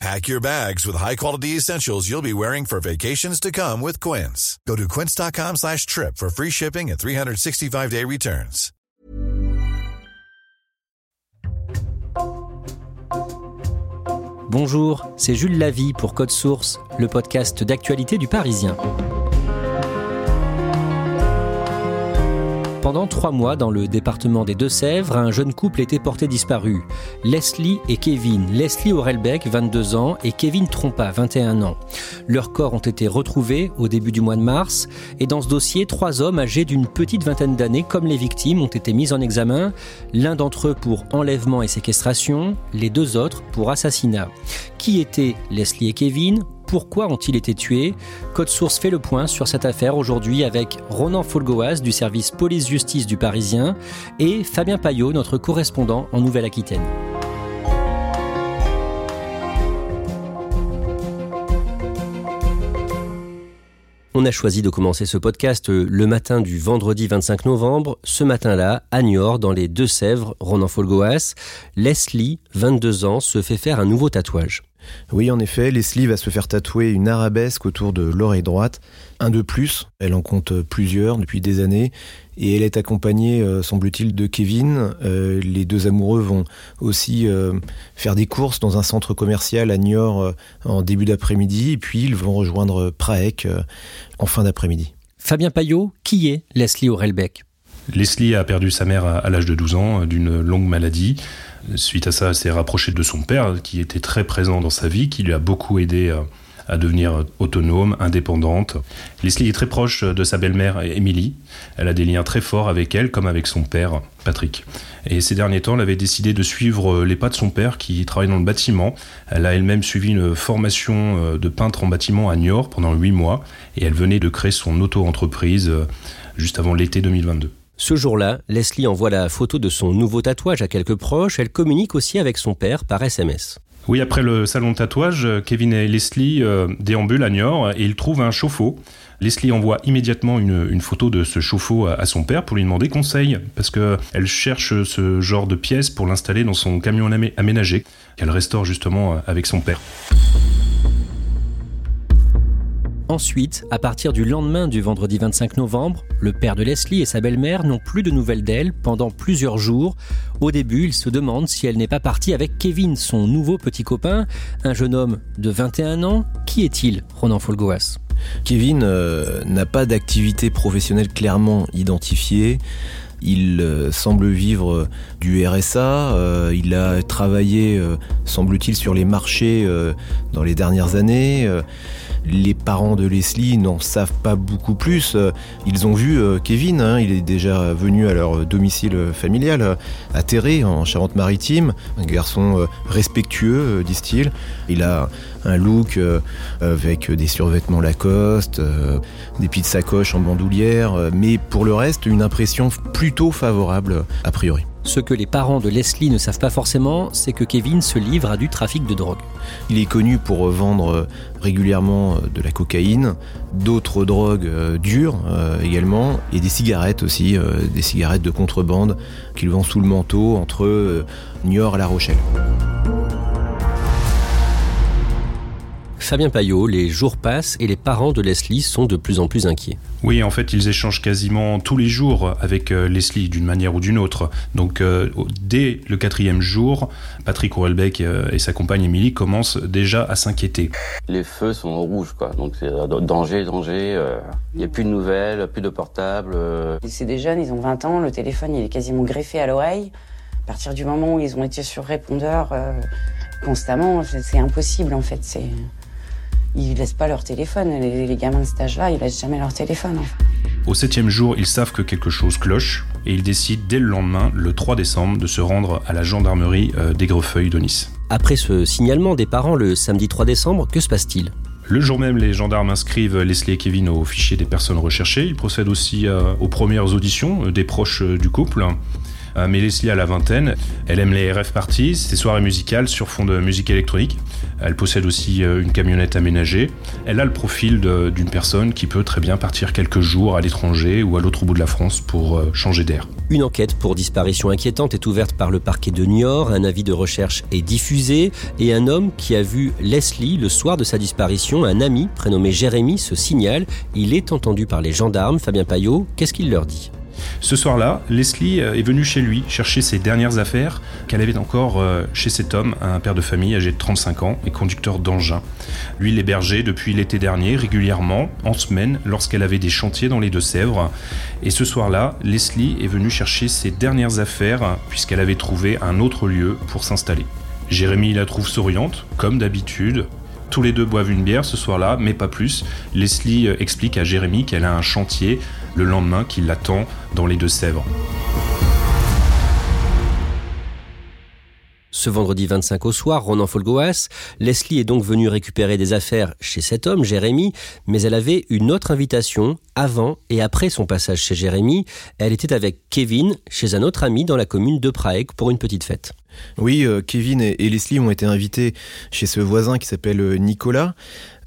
Pack your bags with high-quality essentials you'll be wearing for vacations to come with Quince. Go to quince.com slash trip for free shipping and 365-day returns. Bonjour, c'est Jules Lavie pour Code Source, le podcast d'actualité du Parisien. Pendant trois mois, dans le département des Deux-Sèvres, un jeune couple était porté disparu. Leslie et Kevin. Leslie Aurelbeck, 22 ans, et Kevin Trompa, 21 ans. Leurs corps ont été retrouvés au début du mois de mars, et dans ce dossier, trois hommes âgés d'une petite vingtaine d'années, comme les victimes, ont été mis en examen. L'un d'entre eux pour enlèvement et séquestration, les deux autres pour assassinat. Qui étaient Leslie et Kevin? Pourquoi ont-ils été tués Code Source fait le point sur cette affaire aujourd'hui avec Ronan Folgoas du service police-justice du Parisien et Fabien Payot, notre correspondant en Nouvelle-Aquitaine. On a choisi de commencer ce podcast le matin du vendredi 25 novembre. Ce matin-là, à Niort, dans les Deux-Sèvres, Ronan Folgoas, Leslie, 22 ans, se fait faire un nouveau tatouage. Oui, en effet, Leslie va se faire tatouer une arabesque autour de l'oreille droite. Un de plus, elle en compte plusieurs depuis des années. Et elle est accompagnée, euh, semble-t-il, de Kevin. Euh, les deux amoureux vont aussi euh, faire des courses dans un centre commercial à Niort euh, en début d'après-midi. Et puis ils vont rejoindre Praek euh, en fin d'après-midi. Fabien Payot, qui est Leslie Aurelbeck Leslie a perdu sa mère à, l'âge de 12 ans d'une longue maladie. Suite à ça, elle s'est rapprochée de son père, qui était très présent dans sa vie, qui lui a beaucoup aidé euh, à devenir autonome, indépendante. Leslie est très proche de sa belle-mère, Émilie. Elle a des liens très forts avec elle, comme avec son père, Patrick. Et ces derniers temps, elle avait décidé de suivre euh, les pas de son père, qui travaille dans le bâtiment. Elle a elle-même suivi une formation euh, de peintre en bâtiment à Niort pendant huit mois, et elle venait de créer son auto-entreprise euh, juste avant l'été 2022. Ce jour-là, Leslie envoie la photo de son nouveau tatouage à quelques proches. Elle communique aussi avec son père par SMS. Oui, après le salon de tatouage, Kevin et Leslie euh, déambulent à Niort et ils trouvent un chauffe-eau. Leslie envoie immédiatement une, photo de ce chauffe-eau à, son père pour lui demander conseil, parce qu'elle cherche ce genre de pièce pour l'installer dans son camion amé- aménagé, qu'elle restaure justement euh, avec son père. Ensuite, à partir du lendemain du vendredi 25 novembre, le père de Leslie et sa belle-mère n'ont plus de nouvelles d'elle pendant plusieurs jours. Au début, ils se demandent si elle n'est pas partie avec Kevin, son nouveau petit copain, un jeune homme de 21 ans. Qui est-il, Ronan Folgoas? Kevin euh, n'a pas d'activité professionnelle clairement identifiée. Il euh, semble vivre euh, du RSA. il a travaillé, semble-t-il, sur les marchés dans les dernières années. Euh, les parents de Leslie n'en savent pas beaucoup plus. Euh, Ils ont vu euh, Kevin, hein, il est déjà venu à leur domicile familial, euh, à Terré, en Charente-Maritime. Un garçon euh, respectueux, euh, disent-ils. Il a un look euh, avec des survêtements Lacoste, euh, des petites sacoches en bandoulière, euh, mais pour le reste, une impression plutôt favorable a priori. Ce que les parents de Leslie ne savent pas forcément, c'est que Kevin se livre à du trafic de drogue. Il est connu pour vendre euh, régulièrement euh, de la cocaïne, d'autres drogues euh, dures également, et des cigarettes aussi, des cigarettes de contrebande qu'il vend sous le manteau entre Niort et La Rochelle. Fabien Payot, les jours passent et les parents de Leslie sont de plus en plus inquiets. Oui, en fait, ils échangent quasiment tous les jours avec euh, Leslie d'une manière ou d'une autre. Donc, euh, dès le quatrième jour, Patrick Ourelbeck euh, et sa compagne Émilie commencent déjà à s'inquiéter. Les feux sont rouges, quoi. Donc, c'est danger, danger. Il n'y a plus de nouvelles, plus de portables. C'est des jeunes, ils ont 20 ans, le téléphone, il est quasiment greffé à l'oreille. À partir du moment où ils ont été sur répondeur constamment, c'est impossible, en fait. C'est ils laissent pas leur téléphone. Les, gamins de cet âge-là, ils laissent jamais leur téléphone. Au septième jour, ils savent que quelque chose cloche et ils décident dès le lendemain, le 3 décembre, de se rendre à la gendarmerie euh, d'Aigrefeuille de Nice. Après ce signalement des parents le samedi 3 décembre, que se passe-t-il? Le jour même, les gendarmes inscrivent Leslie et Kevin au fichier des personnes recherchées. Ils procèdent aussi euh, aux premières auditions euh, des proches du couple. Mais Leslie a la vingtaine. Elle aime les rêves parties, ses soirées musicales sur fond de musique électronique. Elle possède aussi euh, une camionnette aménagée. Elle a le profil d'une personne qui peut très bien partir quelques jours à l'étranger ou à l'autre bout de la France pour euh, changer d'air. Une enquête pour disparition inquiétante est ouverte par le parquet de Niort. Un avis de recherche est diffusé et un homme qui a vu Leslie le soir de sa disparition, un ami prénommé Jérémy, se signale. Il est entendu par les gendarmes. Fabien Payot, qu'est-ce qu'il leur dit? Ce soir-là, Leslie euh, est venue chez lui chercher ses dernières affaires qu'elle avait encore euh, chez cet homme, un père de famille âgé de 35 ans et conducteur d'engin. Lui l'hébergeait depuis l'été dernier régulièrement, en semaine, lorsqu'elle avait des chantiers dans les Deux-Sèvres. Et ce soir-là, Leslie est venue chercher ses dernières affaires puisqu'elle avait trouvé un autre lieu pour s'installer. Jérémy la trouve souriante, comme d'habitude, tous les deux boivent une bière ce soir-là, mais pas plus. Leslie euh, explique à Jérémy qu'elle a un chantier le lendemain qui l'attend dans les Deux-Sèvres. Ce vendredi 25 au soir, Ronan Folgoas, Leslie est donc venue récupérer des affaires chez cet homme, Jérémy, mais elle avait une autre invitation avant et après son passage chez Jérémy. Elle était avec Kevin chez un autre ami dans la commune de Prague pour une petite fête. Oui, euh, Kevin et, Leslie ont été invités chez ce voisin qui s'appelle euh, Nicolas,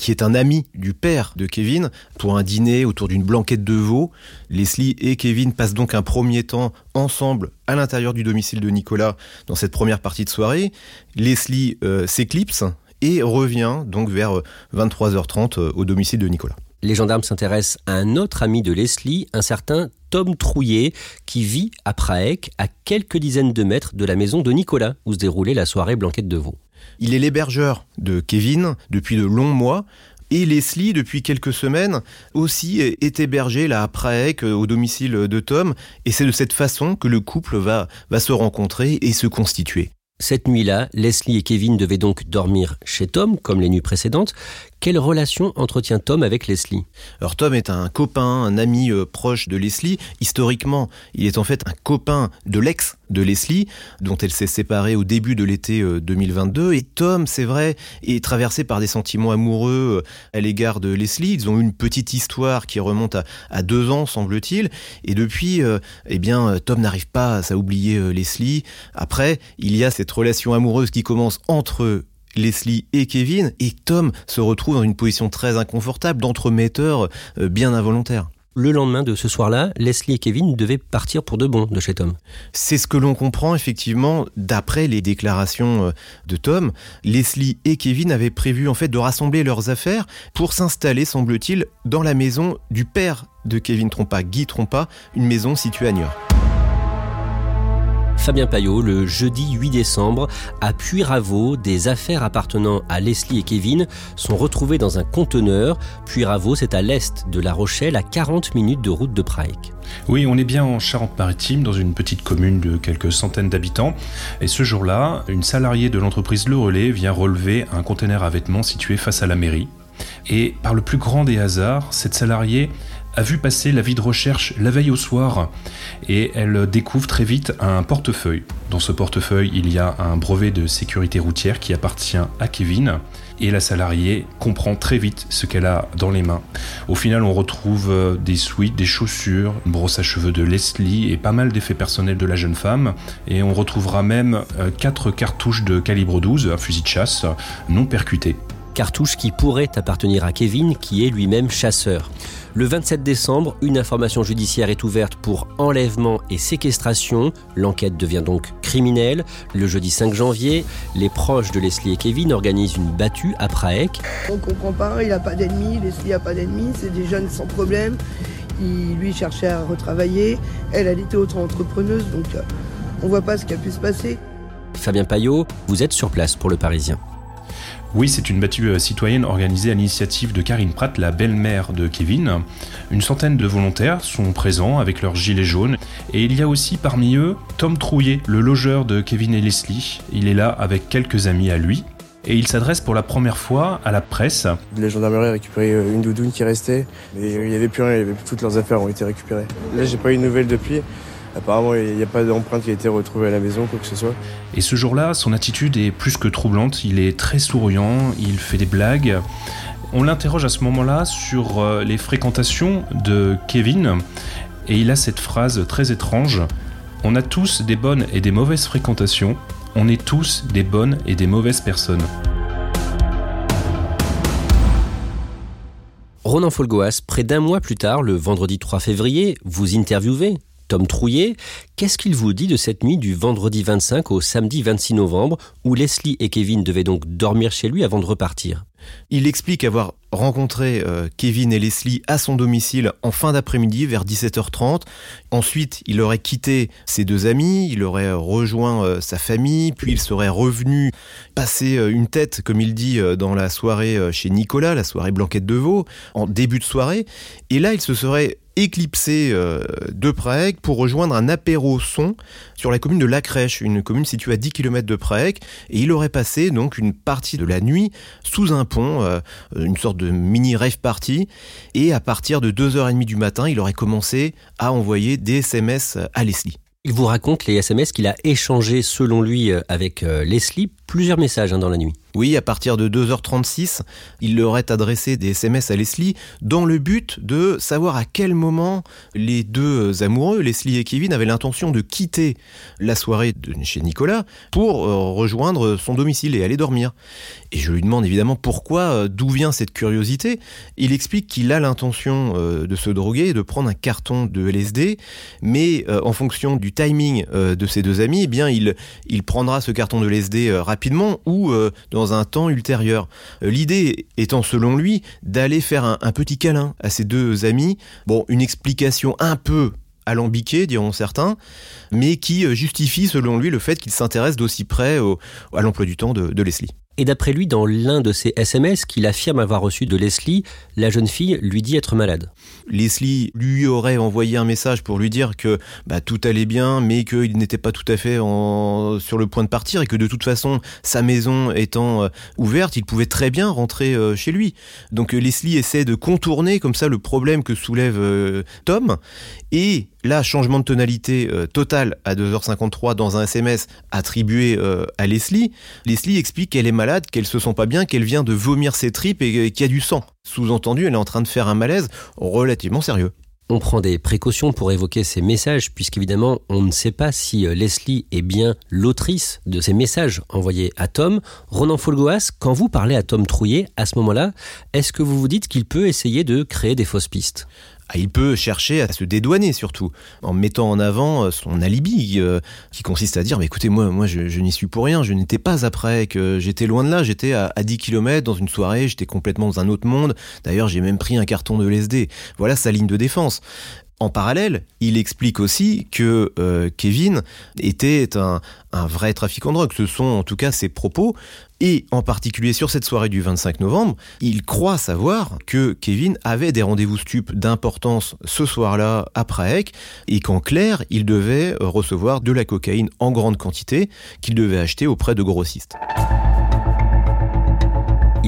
qui est un ami du père de Kevin, pour un dîner autour d'une blanquette de veau. Leslie et Kevin passent donc un premier temps ensemble à l'intérieur du domicile de Nicolas dans cette première partie de soirée. Leslie euh, s'éclipse et revient donc vers 23h30 au domicile de Nicolas les gendarmes s'intéressent à un autre ami de Leslie, un certain Tom Trouillet, qui vit à Praek, à quelques dizaines de mètres de la maison de Nicolas, où se déroulait la soirée Blanquette de Veau. Il est l'hébergeur de Kevin depuis de longs mois. Et Leslie, depuis quelques semaines, aussi est hébergée là à Praek, au domicile de Tom. Et c'est de cette façon que le couple va, va se rencontrer et se constituer. Cette nuit-là, Leslie et Kevin devaient donc dormir chez Tom, comme les nuits précédentes. Quelle relation entretient Tom avec Leslie? Alors Tom est un copain, un ami euh, proche de Leslie. Historiquement, il est en fait un copain de l'ex de Leslie, dont elle s'est séparée au début de l'été 2022. Euh, Et Tom, c'est vrai, est traversé par des sentiments amoureux euh, à l'égard de Leslie. Ils ont une petite histoire qui remonte à, deux ans, semble-t-il. Et depuis, eh bien, Tom n'arrive pas à oublier Leslie. Après, il y a cette relation amoureuse qui commence entre Leslie et Kevin, et Tom se retrouve dans une position très inconfortable d'entremetteur euh, bien involontaire. Le lendemain de ce soir-là, Leslie et Kevin devaient partir pour de bon de chez Tom. C'est ce que l'on comprend effectivement d'après les déclarations euh, de Tom. Leslie et Kevin avaient prévu en fait de rassembler leurs affaires pour s'installer, semble-t-il, dans la maison du père de Kevin Trompa, Guy Trompa, une maison située à Niort. Fabien Payot, le jeudi 8 décembre, à Puyraveau, des affaires appartenant à Leslie et Kevin sont retrouvées dans un conteneur. Puyraveau, c'est à l'est de La Rochelle, à 40 minutes de route de Prague. Oui, on est bien en Charente-Maritime, dans une petite commune de quelques centaines d'habitants. Et ce jour-là, une salariée de l'entreprise Le Relais vient relever un conteneur à vêtements situé face à la mairie. Et par le plus grand des hasards, cette salariée a vu passer l'avis de recherche la veille au soir et elle découvre très vite un portefeuille. Dans ce portefeuille, il y a un brevet de sécurité routière qui appartient à Kevin et la salariée comprend très vite ce qu'elle a dans les mains. Au final, on retrouve euh, des suites, des chaussures, une brosse à cheveux de Leslie et pas mal d'effets personnels de la jeune femme. Et on retrouvera même euh, quatre cartouches de calibre 12, un fusil de chasse non percuté. Cartouche qui pourrait appartenir à Kevin, qui est lui-même chasseur. Le 27 décembre, une information judiciaire est ouverte pour enlèvement et séquestration. L'enquête devient donc criminelle. Le jeudi 5 janvier, les proches de Leslie et Kevin organisent une battue à Praek. On comprend pas, il n'a pas d'ennemis, Leslie n'a pas d'ennemis, c'est des jeunes sans problème. Il, lui cherchait à retravailler, elle, elle était auto-entrepreneuse, donc euh, on voit pas ce qui a pu se passer. Fabien Payot, vous êtes sur place pour le Parisien. Oui, c'est une battue euh, citoyenne organisée à l'initiative de Karine Pratt, la belle-mère de Kevin. Une centaine de volontaires sont présents avec leurs gilets jaunes. Et il y a aussi parmi eux Tom Trouillet, le logeur de Kevin et Leslie. Il est là avec quelques amis à lui. Et il s'adresse pour la première fois à la presse. La gendarmerie a récupéré euh, une doudoune qui restait, mais il n'y avait plus rien, toutes leurs affaires ont été récupérées. Là, j'ai pas eu de nouvelles depuis. Apparemment, il n'y a pas d'empreinte qui a été retrouvée à la maison, quoi que ce soit. Et ce jour-là, son attitude est plus que troublante. Il est très souriant, il fait des blagues. On l'interroge à ce moment-là sur euh, les fréquentations de Kevin. Et il a cette phrase très étrange. On a tous des bonnes et des mauvaises fréquentations. On est tous des bonnes et des mauvaises personnes. Ronan Folgoas, près d'un mois plus tard, le vendredi 3 février, vous interviewez Tom Trouillet. Qu'est-ce qu'il vous dit de cette nuit du vendredi 25 au samedi 26 novembre, où Leslie et Kevin devaient donc dormir chez lui avant de repartir? Il explique avoir rencontré euh, Kevin et Leslie à son domicile en fin d'après-midi vers 17h30. Ensuite, il aurait quitté ses deux amis, il aurait rejoint euh, sa famille, puis il serait revenu passer euh, une tête, comme il dit, dans la soirée chez Nicolas, la soirée Blanquette de Veau, en début de soirée. Et là, il se serait éclipsé de Prague pour rejoindre un apéro son sur la commune de La Crèche, une commune située à 10 km de Prague. Et il aurait passé donc une partie de la nuit sous un pont, euh, une sorte de mini rave party. Et à partir de 2h30 du matin, il aurait commencé à envoyer des SMS à Leslie. Il vous raconte les SMS qu'il a échangés selon lui euh, avec euh, Leslie, plusieurs messages hein, dans la nuit. Oui, à partir de 2h36, il leur adressé des SMS à Leslie dans le but de savoir à quel moment les deux amoureux, Leslie et Kevin, avaient l'intention de quitter la soirée de chez Nicolas pour euh, rejoindre son domicile et aller dormir. Et je lui demande évidemment pourquoi, euh, d'où vient cette curiosité. Il explique qu'il a l'intention euh, de se droguer et de prendre un carton de LSD, mais en fonction du timing de ses deux amis, eh bien il, il prendra ce carton de LSD rapidement ou dans un temps ultérieur. Euh, l'idée étant selon lui d'aller faire un, petit câlin à ses deux amis. Bon, une explication un peu alambiquée, diront certains, mais qui euh, justifie selon lui le fait qu'il s'intéresse d'aussi près à l'emploi du temps de Leslie. Et d'après lui, dans l'un de ses SMS qu'il affirme avoir reçu de Leslie, la jeune fille lui dit être malade. Leslie lui aurait envoyé un message pour lui dire que bah, tout allait bien, mais qu'il n'était pas tout à fait sur le point de partir et que de toute façon, sa maison étant euh, ouverte, il pouvait très bien rentrer euh, chez lui. Donc euh, Leslie essaie de contourner comme ça le problème que soulève Tom. Et là, changement de tonalité total à 2h53 dans un SMS attribué à Leslie. Leslie explique qu'elle est malade, qu'elle se sent pas bien, qu'elle vient de vomir ses tripes et qu'il y a du sang. Sous-entendu, elle est en train de faire un malaise relativement sérieux. On prend des précautions pour évoquer ces messages, puisqu'évidemment, on ne sait pas si euh, Leslie est bien l'autrice de ces messages envoyés à Tom. Ronan Folgoas, quand vous parlez à Tom Trouillet, à ce moment-là, est-ce que vous vous dites qu'il peut essayer de créer des fausses pistes? Ah, il peut chercher à se dédouaner surtout, en mettant en avant euh, son alibi, euh, qui consiste à dire, mais écoutez, moi, moi je, n'y suis pour rien, je n'étais pas après, que j'étais loin de là, j'étais à, 10 km dans une soirée, j'étais complètement dans un autre monde, d'ailleurs j'ai même pris un carton de LSD. Voilà sa ligne de défense. En parallèle, il explique aussi que euh, Kevin était un, vrai trafiquant de drogue. Ce sont en tout cas ses propos. Et en particulier sur cette soirée du 25 novembre, il croit savoir que Kevin avait des rendez-vous stupes d'importance ce soir-là à Prague et qu'en clair, il devait recevoir de la cocaïne en grande quantité qu'il devait acheter auprès de grossistes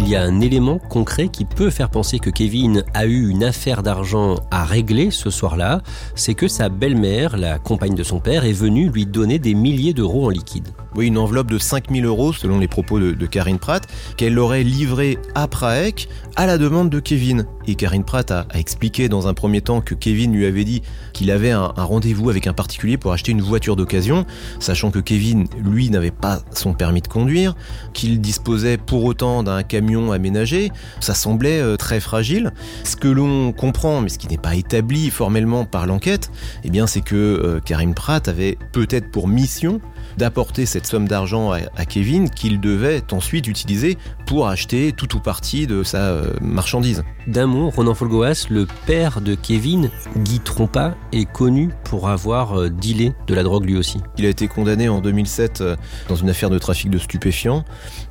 il y a un élément concret qui peut faire penser que Kevin a eu une affaire d'argent à régler ce soir-là, c'est que sa belle-mère, la compagne de son père, est venue lui donner des milliers d'euros en liquide. Oui, une enveloppe de 5000 euros selon les propos de, Karine Pratt, qu'elle aurait livrée à Praek à la demande de Kevin. Et Karine Pratt a, expliqué dans un premier temps que Kevin lui avait dit qu'il avait un, un rendez-vous avec un particulier pour acheter une voiture d'occasion, sachant que Kevin, lui, n'avait pas son permis de conduire, qu'il disposait pour autant d'un camion aménagé. Ça semblait euh, très fragile. Ce que l'on comprend, mais ce qui n'est pas établi formellement par l'enquête, eh bien, c'est que euh, Karine Pratt avait peut-être pour mission d'apporter cette somme d'argent à, à Kevin qu'il devait ensuite utiliser pour acheter tout ou partie de sa euh, marchandise. D'un mot, Ronan Folgoas, le père de Kevin, Guy Trompa, est connu pour avoir euh, dealé de la drogue lui aussi. Il a été condamné en 2007 euh, dans une affaire de trafic de stupéfiants.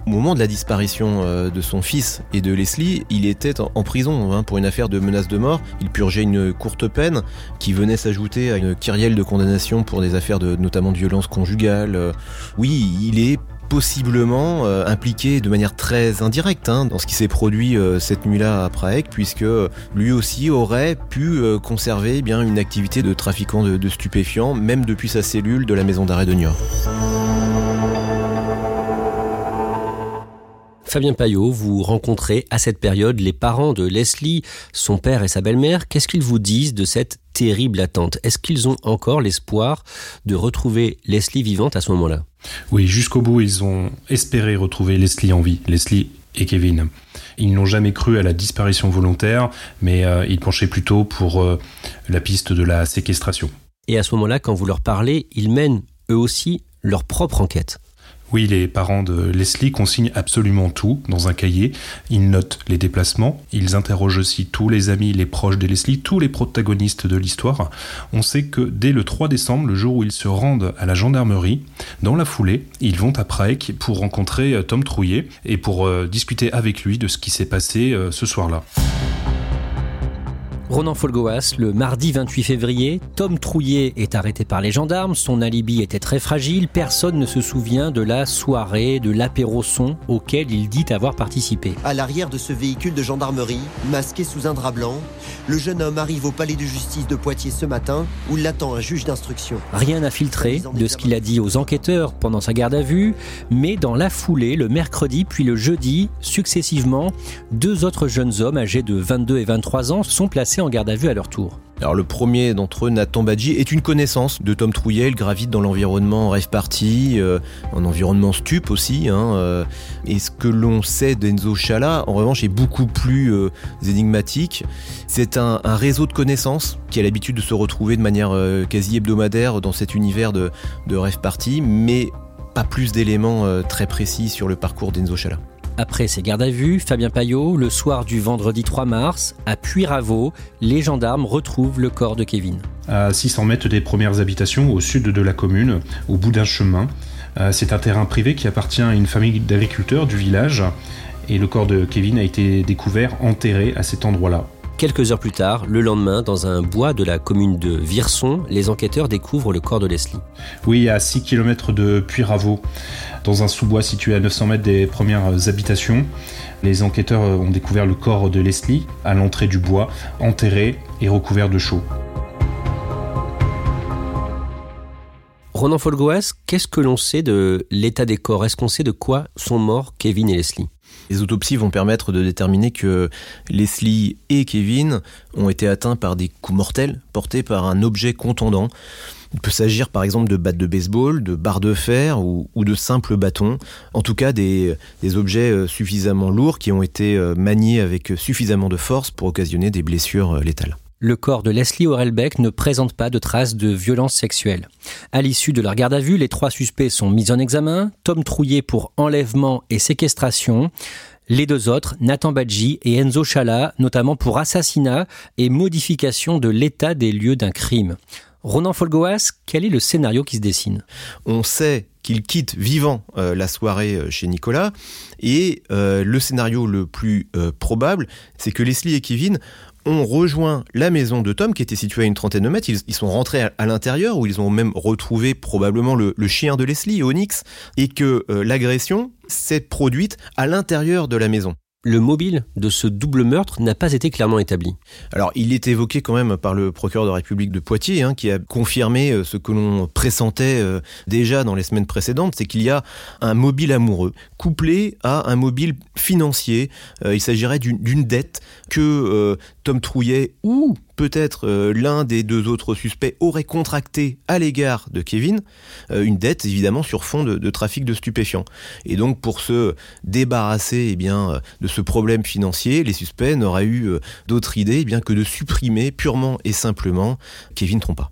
Au moment de la disparition de son fils et de Leslie, il était en- en prison hein, pour une affaire de menace de mort. Il purgeait une courte peine qui venait s'ajouter à une kyrielle de condamnations pour des affaires de notamment de violence conjugale. Euh, Oui, il est possiblement euh, impliqué de manière très indirecte hein, dans ce qui s'est produit euh, cette nuit-là à Prague, puisque lui aussi aurait pu conserver eh bien une activité de trafiquant de, de stupéfiants, même depuis sa cellule de la maison d'arrêt de Niort. Fabien Payot, vous rencontrez à cette période les parents de Leslie, son père et sa belle-mère. Qu'est-ce qu'ils vous disent de cette terrible attente? Est-ce qu'ils ont encore l'espoir de retrouver Leslie vivante à ce moment-là? Oui, jusqu'au bout, ils ont espéré retrouver Leslie en vie, Leslie et Kevin. Ils n'ont jamais cru à la disparition volontaire, mais euh, ils penchaient plutôt pour euh, la piste de la séquestration. Et à ce moment-là, quand vous leur parlez, ils mènent eux aussi leur propre enquête. Oui, les parents de Leslie consignent absolument tout dans un cahier. Ils notent les déplacements. Ils interrogent aussi tous les amis, les proches de Leslie, tous les protagonistes de l'histoire. On sait que dès le 3 décembre, le jour où ils se rendent à la gendarmerie, dans la foulée, ils vont à Prague pour rencontrer euh, Tom Trouillet et pour euh, discuter avec lui de ce qui s'est passé euh, ce soir-là. Ronan Folgoas, le mardi 28 février, Tom Trouillet est arrêté par les gendarmes. Son alibi était très fragile. Personne ne se souvient de la soirée, de l'apéro son auquel il dit avoir participé. À l'arrière de ce véhicule de gendarmerie, masqué sous un drap blanc, le jeune homme arrive au palais de justice de Poitiers ce matin où l'attend un juge d'instruction. Rien n'a filtré de ce qu'il a dit aux enquêteurs pendant sa garde à vue, mais dans la foulée, le mercredi puis le jeudi, successivement, deux autres jeunes hommes âgés de 22 et 23 ans sont placés en garde à vue à leur tour. Alors le premier d'entre eux, Nathan Badji, est une connaissance de Tom Trouillet. Il gravite dans l'environnement rêve party, euh, un environnement stup aussi. Hein, euh, et ce que l'on sait d'Enzo Chala, en revanche, est beaucoup plus euh, énigmatique. C'est un, réseau de connaissances qui a l'habitude de se retrouver de manière euh, quasi hebdomadaire dans cet univers de, de rêve party, mais pas plus d'éléments très précis sur le parcours d'Enzo Chala. Après ces gardes à vue, Fabien Payot, le soir du vendredi 3 mars, à Puyraveau, les gendarmes retrouvent le corps de Kevin. À 600 mètres des premières habitations, au sud de la commune, au bout d'un chemin, euh, c'est un terrain privé qui appartient à une famille d'agriculteurs du village. Et le corps de Kevin a été découvert enterré à cet endroit-là. Quelques heures plus tard, le lendemain, dans un bois de la commune de Virson, les enquêteurs découvrent le corps de Leslie. Oui, à 6 km de Puyraveau, dans un sous-bois situé à 900 mètres des premières habitations, les enquêteurs ont découvert le corps de Leslie à l'entrée du bois, enterré et recouvert de chaux. Ronan Folgoas, qu'est-ce que l'on sait de l'état des corps? Est-ce qu'on sait de quoi sont morts Kevin et Leslie? Les autopsies vont permettre de déterminer que Leslie et Kevin ont été atteints par des coups mortels portés par un objet contondant. Il peut s'agir par exemple de battes de baseball, de barres de fer ou, de simples bâtons. En tout cas, des, des, objets euh, suffisamment lourds qui ont été euh, maniés avec suffisamment de force pour occasionner des blessures euh, létales. Le corps de Leslie Orelbeck ne présente pas de traces de violence sexuelle. À l'issue de leur garde à vue, les trois suspects sont mis en examen. Tom Trouillet pour enlèvement et séquestration. Les deux autres, Nathan Badji et Enzo Chala, notamment pour assassinat et modification de l'état des lieux d'un crime. Ronan Folgoas, quel est le scénario qui se dessine? On sait qu'il quitte vivant euh, la soirée chez Nicolas et euh, le scénario le plus euh, probable, c'est que Leslie et Kevin ont rejoint la maison de Tom qui était située à une trentaine de mètres. Ils, sont rentrés à, l'intérieur où ils ont même retrouvé probablement le, le chien de Leslie, Onyx, et que l'agression s'est produite à l'intérieur de la maison. Le mobile de ce double meurtre n'a pas été clairement établi. Alors, il est évoqué quand même par le procureur de la République de Poitiers, hein, qui a confirmé euh, ce que l'on pressentait euh, déjà dans les semaines précédentes, c'est qu'il y a un mobile amoureux couplé à un mobile financier. Euh, il s'agirait d'une dette que Tom Trouillet ou peut-être l'un des deux autres suspects aurait contracté à l'égard de Kevin, une dette évidemment sur fond de, trafic de stupéfiants. Et donc pour se débarrasser eh bien, de ce problème financier, les suspects n'auraient eu euh, d'autre idée eh bien, que de supprimer purement et simplement Kevin Trompa.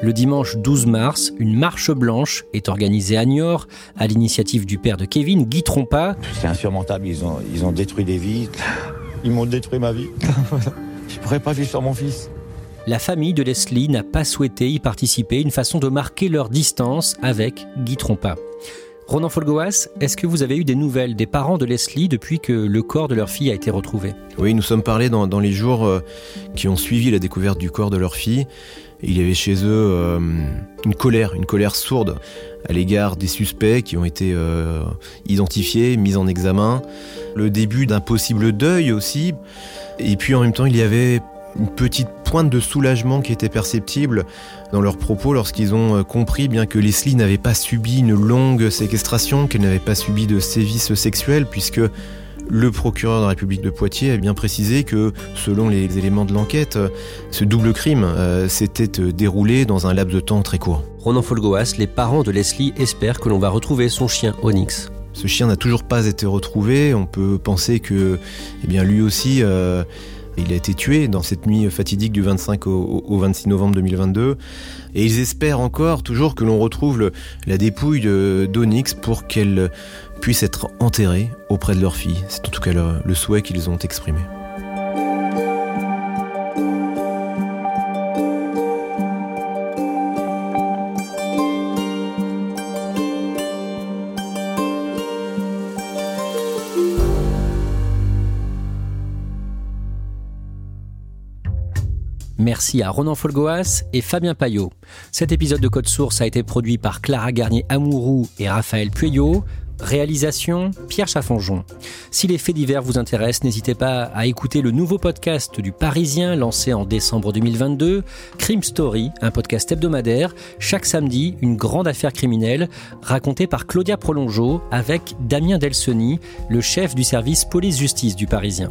Le dimanche 12 mars, une marche blanche est organisée à Niort à l'initiative du père de Kevin, Guy Trompa. C'est insurmontable, ils ont, ils ont détruit des vies, ils m'ont détruit ma vie. Je ne pourrais pas vivre sans mon fils. La famille de Leslie n'a pas souhaité y participer, une façon de marquer leur distance avec Guy Trompa. Ronan Folgoas, est-ce que vous avez eu des nouvelles des parents de Leslie depuis que le corps de leur fille a été retrouvé? Oui, nous sommes parlés dans, les jours euh, qui ont suivi la découverte du corps de leur fille. Il y avait chez eux euh, une colère, une colère sourde à l'égard des suspects qui ont été euh, identifiés, mis en examen. Le début d'un possible deuil aussi. Et puis en même temps, il y avait une petite pointe de soulagement qui était perceptible dans leurs propos lorsqu'ils ont euh, compris bien que Leslie n'avait pas subi une longue séquestration, qu'elle n'avait pas subi de sévices sexuels, puisque le procureur de la République de Poitiers a bien précisé que, selon les éléments de l'enquête, euh, ce double crime euh, s'était déroulé dans un laps de temps très court. Ronan Folgoas, les parents de Leslie espèrent que l'on va retrouver son chien Onyx. Ce chien n'a toujours pas été retrouvé. On peut penser que, eh bien, lui aussi. Il a été tué dans cette nuit fatidique du 25 au, 26 novembre 2022. Et ils espèrent encore toujours que l'on retrouve la dépouille d'Onyx pour qu'elle puisse être enterrée auprès de leur fille. C'est en tout cas le souhait qu'ils ont exprimé. Merci à Ronan Folgoas et Fabien Payot. Cet épisode de Code Source a été produit par Clara Garnier-Amourou et Raphaël Pueyo. Réalisation Pierre Chaffanjon. Si les faits divers vous intéressent, n'hésitez pas à écouter le nouveau podcast du Parisien lancé en décembre 2022, Crime Story, un podcast hebdomadaire. Chaque samedi, une grande affaire criminelle racontée par Claudia Prolongeau avec Damien Delseny, le chef du service police-justice du Parisien.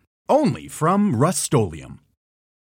only from Rust